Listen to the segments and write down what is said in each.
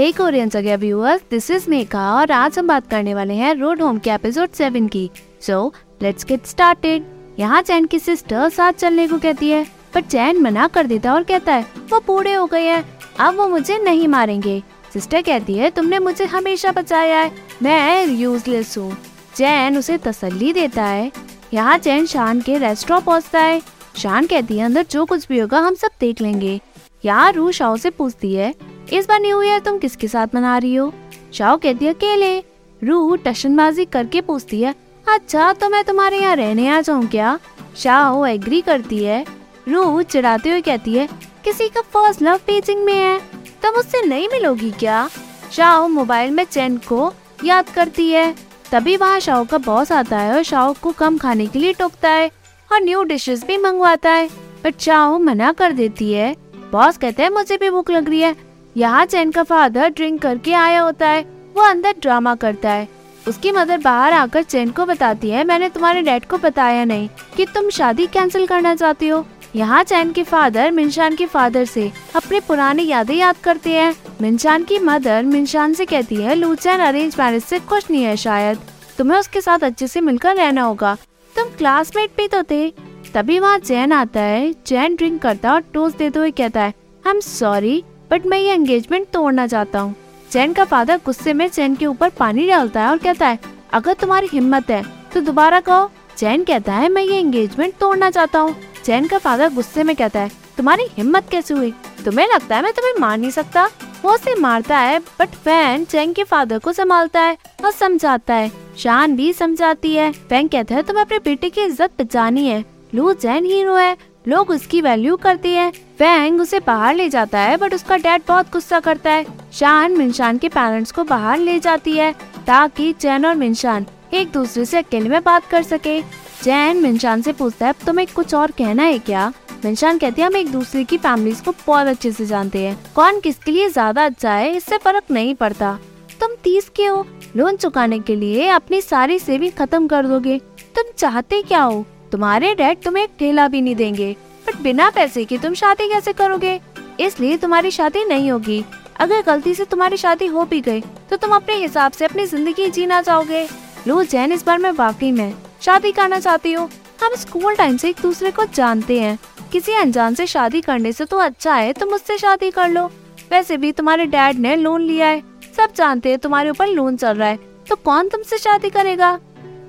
हे Korean जगह viewers this is Meka और आज हम बात करने वाले हैं रोड होम के एपिसोड सेवन की। सो लेट्स गेट स्टार्टेड यहाँ चैन की सिस्टर साथ चलने को कहती है पर चैन मना कर देता और कहता है, वो बूढ़े हो गए हैं, अब वो मुझे नहीं मारेंगे। सिस्टर कहती है, तुमने मुझे हमेशा बचाया है, मैं यूजलेस हूँ। चैन उसे तसल्ली देता है। यहाँ चैन शान के रेस्टोरेंट पहुँचता है। शान कहती है, अंदर जो कुछ भी होगा, हम सब देख लेंगे। यहाँ रू शाओ से पूछती है इस बार न्यू ईयर तुम किसके साथ मना रही हो? शाओ कहती है, अकेले। रू टशनबाजी करके पूछती है अच्छा तो मैं तुम्हारे यहाँ रहने आ जाऊँ क्या? शाओ एग्री करती है। रू चिढ़ाते हुए कहती है, किसी का फ़र्स्ट लव पेजिंग में है तुम उससे नहीं मिलोगी क्या? शाओ मोबाइल में चैन को याद करती है। तभी वहाँ शाओ का बॉस आता है और शाओ को कम खाने के लिए टोकता है और न्यू डिशेस भी मंगवाता है। बट शाओ मना कर देती है। बॉस कहते हैं, मुझे भी भूख लग रही है यहाँ चैन का फादर ड्रिंक करके आया होता है। वो अंदर ड्रामा करता है। उसकी मदर बाहर आकर चैन को बताती है, मैंने तुम्हारे डैड को बताया नहीं कि तुम शादी कैंसिल करना चाहती हो। यहाँ चैन के फादर मिनशान के फादर से अपने पुरानी यादें याद करते हैं। मिनशान की मदर मिनशान से कहती है लूचैन अरेंज मैरिज से खुश नहीं है शायद। तुम्हें उसके साथ अच्छे से मिलकर रहना होगा। तुम क्लासमेट भी तो थे। तभी वहाँ चैन आता है, चैन ड्रिंक करता और टोस्ट देते हुए कहता है आई एम सॉरी बट मैं ये एंगेजमेंट तोड़ना चाहता हूँ। चैन का फादर गुस्से में चैन के ऊपर पानी डालता है और कहता है, अगर तुम्हारी हिम्मत है तो दोबारा कहो चैन कहता है मैं ये एंगेजमेंट तोड़ना चाहता हूँ। चैन का फादर गुस्से में कहता है, तुम्हारी हिम्मत कैसे हुई? तुम्हें लगता है मैं तुम्हें मार नहीं सकता? वो उसे मारता है बट फ़ैन चैन के फादर को संभालता है और समझाता है। शान भी समझाती है। फ़ैन कहता है, तुम्हें अपने बेटे की इज़्ज़त बचानी है। लू जैन हीरो है। लोग उसकी वैल्यू करते हैं। फैंग उसे बाहर ले जाता है बट उसका डैड बहुत गुस्सा करता है। शान मिनशान के पेरेंट्स को बाहर ले जाती है, ताकि चैन और मिनशान एक दूसरे से अकेले में बात कर सके। चैन मिनशान से पूछता है तुम्हें कुछ और कहना है क्या? मिनशान कहती है, हम एक दूसरे की फैमिलीज़ को बहुत अच्छे से जानते हैं। कौन किसके लिए ज़्यादा अच्छा है, इससे फ़र्क नहीं पड़ता। तुम तीस के हो। लोन चुकाने के लिए अपनी सारी सेविंग खत्म कर दोगे। तुम चाहते क्या हो? तुम्हारे डैड तुम्हें एक ठेला भी नहीं देंगे बट बिना पैसे की तुम शादी कैसे करोगे? इसलिए तुम्हारी शादी नहीं होगी। अगर गलती से तुम्हारी शादी हो भी गई तो तुम अपने हिसाब से अपनी ज़िंदगी जीना चाहोगे। लो, जैन, इस बार मैं वाकई में शादी करना चाहती हूँ। हम स्कूल टाइम से एक दूसरे को जानते हैं। किसी अनजान से शादी करने से तो अच्छा है तुम मुझसे शादी कर लो। वैसे भी तुम्हारे डैड ने लोन लिया है। सब जानते हैं तुम्हारे ऊपर लोन चल रहा है। तो कौन तुमसे शादी करेगा?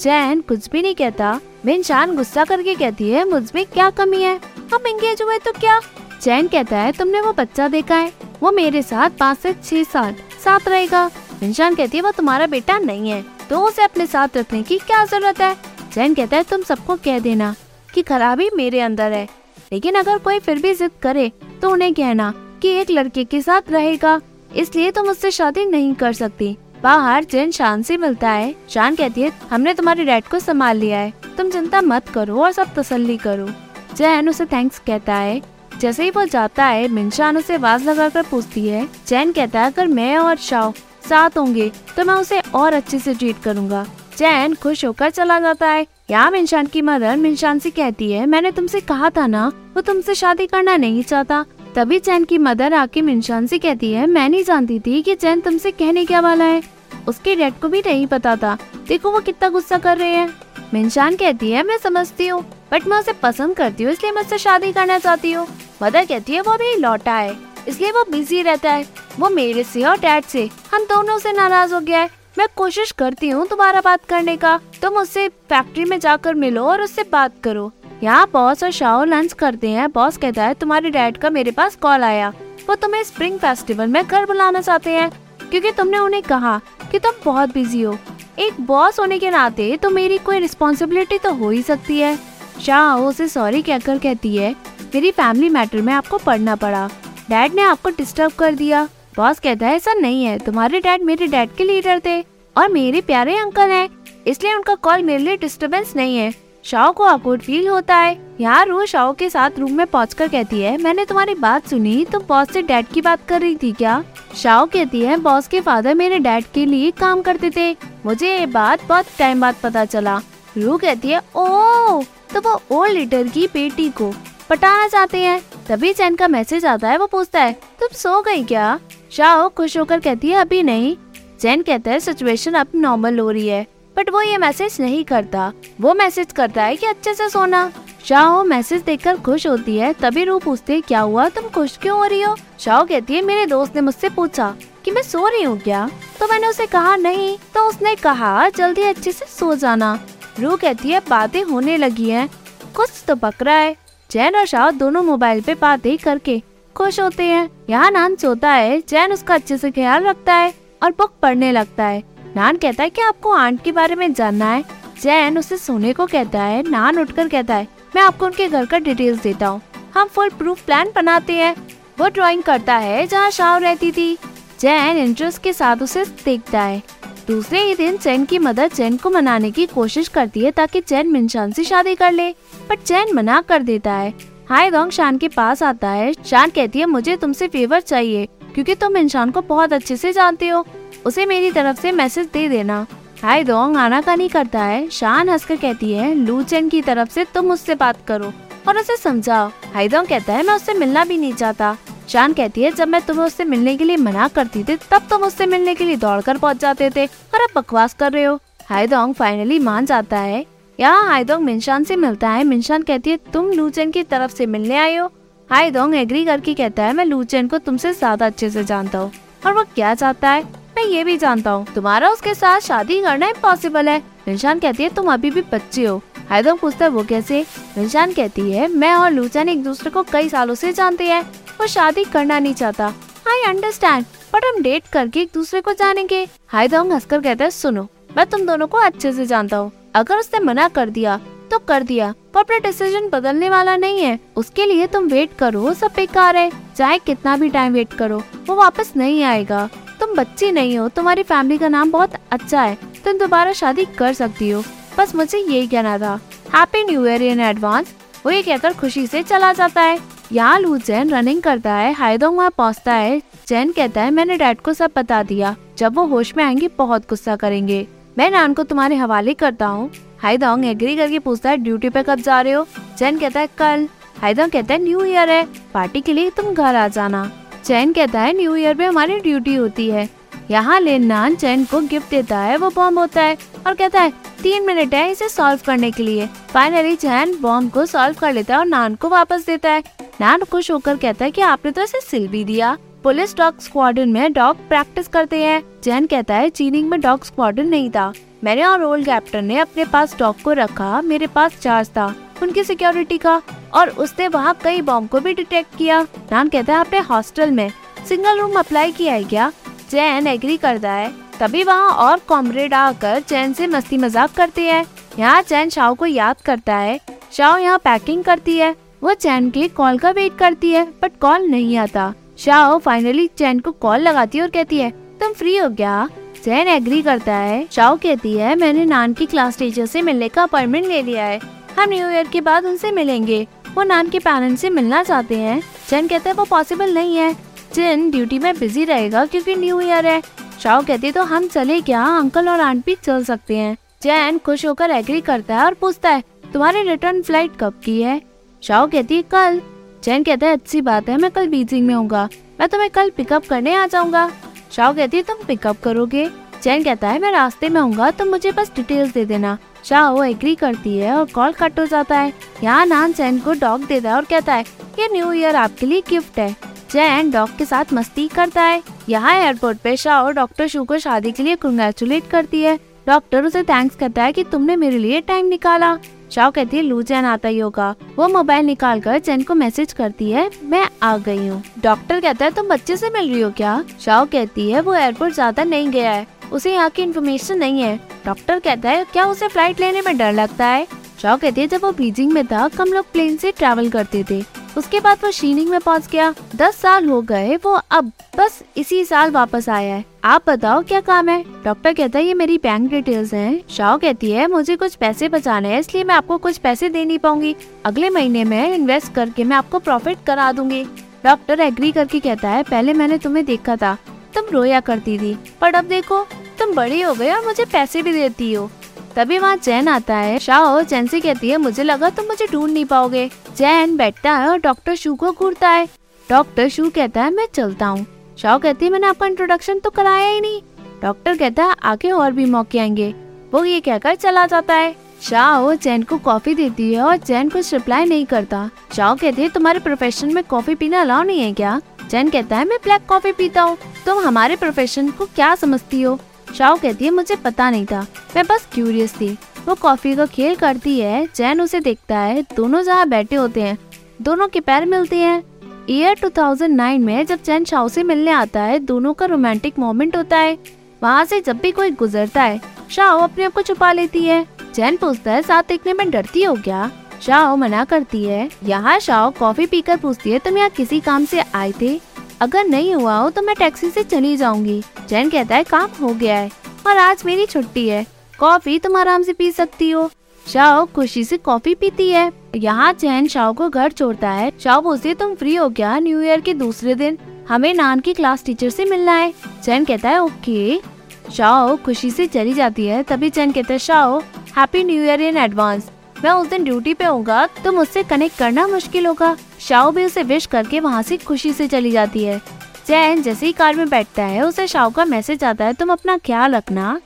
जैन कुछ भी नहीं कहता। मिनशान गुस्सा करके कहती है मुझमें क्या कमी है? हम एंगेज हुए तो क्या? चैन कहता है, तुमने वो बच्चा देखा है, वो मेरे साथ पाँच से छह साल, साथ रहेगा। मिनशान कहती है, वो तुम्हारा बेटा नहीं है तो उसे अपने साथ रखने की क्या ज़रूरत है? चैन कहता है, तुम सबको कह देना कि खराबी मेरे अंदर है, लेकिन अगर कोई फिर भी जिद करे तो उन्हें कहना कि एक लड़के के साथ रहेगा, इसलिए तुम उससे शादी नहीं कर सकती। बाहर जैन शान से मिलता है। शान कहती है, हमने तुम्हारे डैड को संभाल लिया है। तुम चिंता मत करो और सब तसल्ली करो। जैन उसे थैंक्स कहता है। जैसे ही वो जाता है मिनशान उसे आवाज़ लगाकर पूछती है, जैन कहता है, अगर मैं और शाओ साथ होंगे तो मैं उसे और अच्छे से ट्रीट करूँगा। चैन खुश होकर चला जाता है। यहाँ मिनशान की मदर मिनशान से कहती है, मैंने तुमसे कहा था ना, वो तुमसे शादी करना नहीं चाहता। तभी चैन की मदर आके मिनशान से कहती है, मैं नहीं जानती थी कि चैन तुमसे कहने क्या वाला है। उसके डैड को भी नहीं पता था। देखो वो कितना गुस्सा कर रहे हैं। मिनशान कहती है, मैं समझती हूँ बट मैं उसे पसंद करती हूँ, इसलिए मुझसे शादी करना चाहती हूँ। मदर कहती है, वो अभी लौटा है, इसलिए वो बिज़ी रहता है। वो मेरे से और डैड से, हम दोनों से नाराज़ हो गया है। मैं कोशिश करती हूँ तुम्हारा बात करने का। तुम उससे फैक्ट्री में जाकर मिलो और उससे बात करो। यहाँ बॉस और शाओ लंच करते हैं। बॉस कहता है, तुम्हारे डैड का मेरे पास कॉल आया। वो तुम्हें स्प्रिंग फेस्टिवल में घर बुलाना चाहते हैं, क्योंकि तुमने उन्हें कहा कि तुम बहुत बिज़ी हो। एक बॉस होने के नाते तो मेरी कोई रिस्पॉन्सिबिलिटी तो हो ही सकती है। शाह उसे सॉरी कहकर कहती है, मेरी फैमिली मैटर में आपको पढ़ना पड़ा। डैड ने आपको डिस्टर्ब कर दिया। बॉस कहता है, ऐसा नहीं है। तुम्हारे डैड मेरे डैड के लीडर थे और मेरे प्यारे अंकल हैं। इसलिए उनका कॉल मेरे लिए डिस्टरबेंस नहीं है। शाओ को अकूट फील होता है। यहाँ रू शाओ के साथ रूम में पहुंचकर कहती है, मैंने तुम्हारी बात सुनी। तुम बॉस से डैड की बात कर रही थी क्या? शाओ कहती है बॉस के फादर मेरे डैड के लिए काम करते थे। मुझे ये बात बहुत टाइम बाद पता चला। रू कहती है ओ तो वो ओल्ड लीडर की बेटी को पटाना चाहते हैं। तभी चैन का मैसेज आता है, वो पूछता है, तुम सो गई क्या? शाओ खुश होकर कहती है, अभी नहीं। चैन कहता है, सिचुएशन अब नॉर्मल हो रही है, बट वो ये मैसेज नहीं करता। वो मैसेज करता है कि अच्छे से सोना। शाओ मैसेज देखकर खुश होती है, तभी रू पूछती क्या हुआ? तुम खुश क्यों हो रही हो? शाओ कहती है, मेरे दोस्त ने मुझसे पूछा कि मैं सो रही हूँ क्या? तो मैंने उसे कहा, नहीं। तो उसने कहा, जल्दी अच्छे से सो जाना। रू कहती है, बातें होने लगी हैं। कुछ तो पक रहा है। जैन और शाह दोनों मोबाइल पे बातें करके खुश होते हैं। यहाँ नान सोता है, जैन उसका अच्छे से ख्याल रखता है और बुक पढ़ने लगता है। नान कहता है कि आपको आंट के बारे में जानना है। जैन उसे सोने को कहता है, नान उठकर कहता है मैं आपको उनके घर का डिटेल्स देता हूँ। हम फुल प्रूफ प्लान बनाते हैं। वो ड्राइंग करता है जहाँ शाह रहती थी। जैन इंटरेस्ट के साथ उसे देखता है। दूसरे ही दिन चैन की मदद चैन को मनाने की कोशिश करती है ताकि चैन मिनशान से शादी कर ले। पर चैन मना कर देता है। हाई दोंग शान के पास आता है। शान कहती है, मुझे तुमसे फेवर चाहिए, क्योंकि तुम इंसान को बहुत अच्छे से जानते हो। उसे मेरी तरफ़ से मैसेज दे देना। हाई दोंग आनाकानी करता है। शान हंसकर कहती है, लू चैन की तरफ़ से तुम उससे बात करो और उसे समझाओ। हाई दोंग कहता है, मैं उससे मिलना भी नहीं चाहता। शान कहती है, जब मैं तुम्हें उससे मिलने के लिए मना करती थी, तब तुम उससे मिलने के लिए दौड़कर पहुँच जाते थे और अब बकवास कर रहे हो। हाईदोंग फाइनली मान जाता है। यहाँ हाईदोंग मिनशान से मिलता है। मिनशान कहती है, तुम लूचेन की तरफ़ से मिलने आए हो? हाईदोंग एग्री करके कहता है, मैं लूचेन को तुमसे ज़्यादा अच्छे से जानता हूँ और वो क्या चाहता है? मैं ये भी जानता हूँ, तुम्हारा उसके साथ शादी करना इम्पॉसिबल है। मिनशान कहती है, तुम अभी भी बच्चे हो। हाईदोंग पूछता है, वो कैसे? मिनशान कहती है, मैं और लूचन एक दूसरे को कई सालों से जानते हैं, वो शादी करना नहीं चाहता। आई अंडरस्टैंड बट हम डेट करके एक दूसरे को जानेंगे। हाई दोंग हंसकर कहता है, सुनो, मैं तुम दोनों को अच्छे से जानता हूँ। अगर उसने मना कर दिया तो कर दिया पर अपना डिसीज़न बदलने वाला नहीं है। उसके लिए तुम वेट करो सब बेकार है। चाहे कितना भी टाइम वेट करो, वो वापस नहीं आएगा। तुम बच्ची नहीं हो, तुम्हारी फैमिली का नाम बहुत अच्छा है, तुम दोबारा शादी कर सकती हो। बस मुझे यही कहना था। Happy new year in advance वो ये कहकर खुशी से चला जाता है। यहाँ लू जैन रनिंग करता है हाइदोंग वहाँ पहुँचता है। जैन कहता है, मैंने डैड को सब बता दिया। जब वो होश में आएँगे, बहुत गुस्सा करेंगे। मैं नान को तुम्हारे हवाले करता हूँ। हाइदोंग एग्री करके पूछता है ड्यूटी पे कब जा रहे हो? जैन कहता है, कल। हाइदोंग कहता है न्यू ईयर है। पार्टी के लिए तुम घर आ जाना। चैन कहता है न्यू ईयर में हमारी ड्यूटी होती है। यहाँ लेन नान चैन को गिफ्ट देता है, वो बॉम्ब होता है और कहता है, तीन मिनट है इसे सॉल्व करने के लिए। फाइनली चैन बॉम्ब को सॉल्व कर लेता है और नान को वापस देता है। नान खुश होकर कहता है कि आपने तो इसे सिल भी दिया। पुलिस डॉग स्क्वाडन में डॉग प्रैक्टिस करते हैं। जैन कहता है, चीनिंग में डॉग स्क्वाडन नहीं था। मैंने और ओल्ड कैप्टन ने अपने पास डॉग को रखा, मेरे पास चार्ज था। उनकी सिक्योरिटी का और उसने वहाँ कई बॉम्ब को भी डिटेक्ट किया। नान कहता है आपने हॉस्टल में। सिंगल रूम अप्लाई किया है क्या? जैन एग्री करता है। तभी वहाँ और कॉमरेड आकर चैन से मस्ती मज़ाक करते हैं। यहाँ चैन शाओ को याद करता है। शाओ यहाँ पैकिंग करती है। वो चैन के कॉल का वेट करती है बट कॉल नहीं आता। शाओ फाइनली चैन को कॉल लगाती है और कहती है, तुम फ्री हो गया चैन एग्री करता है। शाओ कहती है, मैंने नान की क्लास टीचर से मिलने का अपॉइंटमेंट ले लिया है। हम न्यू ईयर के बाद उनसे मिलेंगे। वो नान के पेरेंट्स से मिलना चाहते हैं। चैन कहता है, वो पॉसिबल नहीं है। चैन ड्यूटी में बिज़ी रहेगा क्योंकि न्यू ईयर है। शाओ कहती तो हम चले क्या? अंकल और आंट भी चल सकते हैं। चैन खुश होकर एग्री करता है और पूछता है, तुम्हारी रिटर्न फ़्लाइट कब की है? शाओ कहती है, कल। चैन कहता है, अच्छी बात है, मैं कल बीजिंग में हूँ मैं तुम्हें कल पिकअप करने आ जाऊँगा। शाओ कहती है, तुम पिकअप करोगे? चैन कहता है, मैं रास्ते में हूँ तुम मुझे बस डिटेल्स दे देना। शाओ एग्री करती है और कॉल कट हो जाता है। यहाँ नान चैन को डॉग देता है और कहता है, ये न्यू ईयर आपके लिए गिफ्ट है। चैन डॉग के साथ मस्ती करता है। यहाँ एयरपोर्ट पे शाओ डॉक्टर शू को शादी के लिए कंग्रेचुलेट करती है। डॉक्टर उसे थैंक्स कहता है कि तुमने मेरे लिए टाइम निकाला। शाह कहती है, लू चैन आता ही होगा। वो मोबाइल निकाल कर चैन को मैसेज करती है, मैं आ गई हूँ। डॉक्टर कहता है, तुम बच्चे से मिल रही हो क्या? शाह कहती है, वो एयरपोर्ट ज़्यादा नहीं गया है। उसे यहाँ की इन्फॉर्मेशन नहीं है। डॉक्टर कहता है, क्या उसे फ़्लाइट लेने में डर लगता है? शाओ कहती है, जब वो बीजिंग में था, कम लोग प्लेन से ट्रैवल करते थे। उसके बाद वो शीनिंग में पहुँच गया। दस साल हो गए, वो अब बस इसी साल वापस आया है। आप बताओ, क्या काम है? डॉक्टर कहता है, ये मेरी बैंक डिटेल्स हैं। शाओ कहती है, मुझे कुछ पैसे बचाने हैं, इसलिए मैं आपको कुछ पैसे दे नहीं पाऊँगी। अगले महीने में इन्वेस्ट करके मैं आपको प्रॉफिट करा दूँगी। डॉक्टर एग्री करके कहता है, पहले मैंने तुम्हें देखा था। तुम रोया करती थी। पर अब देखो तुम बड़ी हो गई और मुझे पैसे भी देती हो। तभी वहाँ चैन आता है। शाह चैन से कहती है, मुझे लगा तुम मुझे ढूंढ नहीं पाओगे। चैन बैठता है और डॉक्टर शू को घूरता है। डॉक्टर शू कहता है, मैं चलता हूँ। शाओ कहती है, मैंने आपका इंट्रोडक्शन तो कराया ही नहीं। डॉक्टर कहता है, आगे और भी मौके आएँगे। वो ये कहकर चला जाता है। शाओ चैन को कॉफ़ी देती है और चैन कुछ रिप्लाई नहीं करता। शाओ कहती है, तुम्हारे प्रोफेशन में कॉफ़ी पीना अलाउ नहीं है क्या? चैन कहता है, मैं ब्लैक कॉफ़ी पीता हूँ। तुम हमारे प्रोफेशन को क्या समझती हो? शाओ कहती है, मुझे पता नहीं था। मैं बस क्यूरियस थी। वो कॉफ़ी का खेल करती है चैन उसे देखता है, दोनों जहाँ बैठे होते हैं। दोनों के पैर मिलते हैं। ईयर 2009 में जब चैन शाओ से मिलने आता है, दोनों का रोमांटिक मोमेंट होता है। वहाँ से जब भी कोई गुजरता है, शाओ अपने आप को छुपा लेती है। चैन पूछता है, साथ देखने में डरती हो क्या? शाओ मना करती है, यहाँ शाओ कॉफ़ी पीकर पूछती है, तुम यहाँ किसी काम से आए थे? अगर नहीं हुआ हो तो मैं टैक्सी से चली जाऊँगी। चैन कहता है, काम हो गया है और आज मेरी छुट्टी है। कॉफ़ी तुम आराम से पी सकती हो। शाओ खुशी से कॉफ़ी पीती है। यहाँ चैन शाओ को घर छोड़ता है। शाओ पूछती है, तुम फ्री हो क्या? न्यू ईयर के दूसरे दिन हमें नान की क्लास टीचर से मिलना है। चैन कहता है, ओके। शाओ खुशी से चली जाती है। तभी चैन कहता है, Shao happy new year in advance मैं उस दिन ड्यूटी पे होगा तो मुझसे कनेक्ट करना मुश्किल होगा। शाओ भी उसे विश करके वहाँ से खुशी से चली जाती है। चैन जैसे ही कार में बैठता है, उसे शाओ का मैसेज आता है, तुम अपना ख्याल रखना।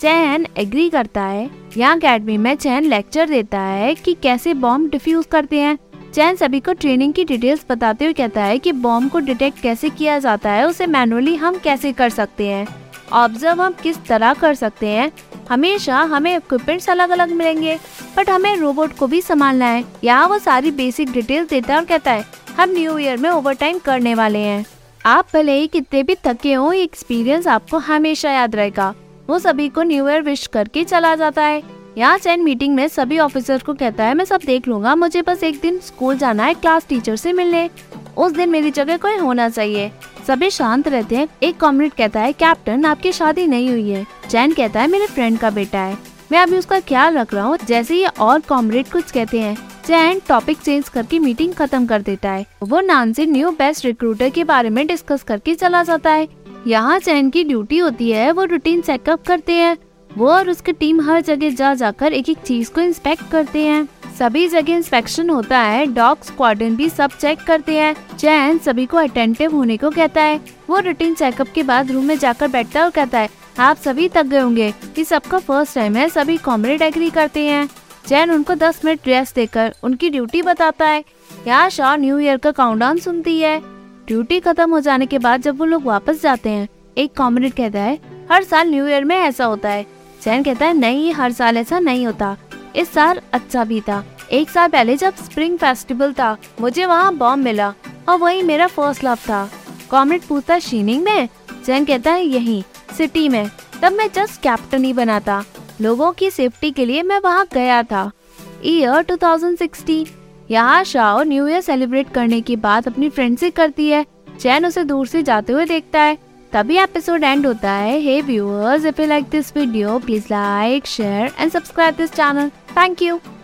चैन एग्री करता है। यहाँ अकेडमी में चैन लेक्चर देता है कि कैसे बॉम्ब डिफ्यूज करते हैं। चैन सभी को ट्रेनिंग की डिटेल्स बताते हुए कहता है कि बॉम्ब को डिटेक्ट कैसे किया जाता है, उसे मैनुअली हम कैसे कर सकते हैं। ऑब्ज़र्व हम किस तरह कर सकते हैं, हमेशा हमें इक्विपमेंट्स अलग अलग मिलेंगे। बट हमें रोबोट को भी संभालना है। यहाँ वो सारी बेसिक डिटेल्स देता है और कहता है, हम न्यू ईयर में ओवर करने वाले हैं। आप भले ही कितने भी थके हो एक्सपीरियंस आपको हमेशा याद रहेगा। वो सभी को न्यू ईयर विश करके चला जाता है। यहाँ चैन मीटिंग में सभी ऑफिसर को कहता है, मैं सब देख लूँगा। मुझे बस एक दिन स्कूल जाना है क्लास टीचर से मिलने। उस दिन मेरी जगह कोई होना चाहिए। सभी शांत रहते हैं। एक कॉमरेड कहता है कैप्टन आपकी शादी नहीं हुई है। चैन कहता है, मेरे फ्रेंड का बेटा है। मैं अभी उसका ख्याल रख रहा हूँ, जैसे ये और कॉमरेड कुछ कहते हैं। चैन टॉपिक चेंज करके मीटिंग खत्म कर देता है। वो नान से न्यू बेस्ट रिक्रूटर के बारे में डिस्कस करके चला जाता है। यहाँ चैन की ड्यूटी होती है, वो रूटीन चेकअप करते हैं। वो और उसकी टीम हर जगह जा जाकर एक एक चीज़ को इंस्पेक्ट करते हैं। सभी जगह इंस्पेक्शन होता है डॉग स्क्वाडन भी सब चेक करते हैं। चैन सभी को अटेंटिव होने को कहता है। वो रूटीन चेकअप के बाद रूम में जाकर बैठता है और कहता है, आप सभी थक गए होंगे। ये सबका फ़र्स्ट टाइम है, सभी कॉमरेड एग्री करते हैं। चैन उनको 10 मिनट रेस्ट देकर उनकी ड्यूटी बताता है। यहाँ शाह न्यू ईयर का काउंटडाउन सुनती है। ड्यूटी खत्म हो जाने के बाद जब वो लोग वापस जाते हैं, एक कॉमरेड कहता है, हर साल न्यू ईयर में ऐसा होता है। चैन कहता है, नहीं, हर साल ऐसा नहीं होता। इस साल अच्छा भी था। एक साल पहले जब स्प्रिंग फेस्टिवल था, मुझे वहाँ बॉम्ब मिला और वही मेरा फ़र्स्ट लव था। कॉमरेड पूछता, शीनिंग में? चैन कहता है, यही, सिटी में। तब मैं जस्ट कैप्टन ही बना था। लोगों की सेफ्टी के लिए मैं वहाँ गया था। ईयर 2016 यहाँ शाओ न्यू ईयर सेलिब्रेट करने की बात अपनी फ्रेंड से करती है। चैन उसे दूर से जाते हुए देखता है। तभी एपिसोड एंड होता है। Hey viewers if you like this video please like share and subscribe this channel thank you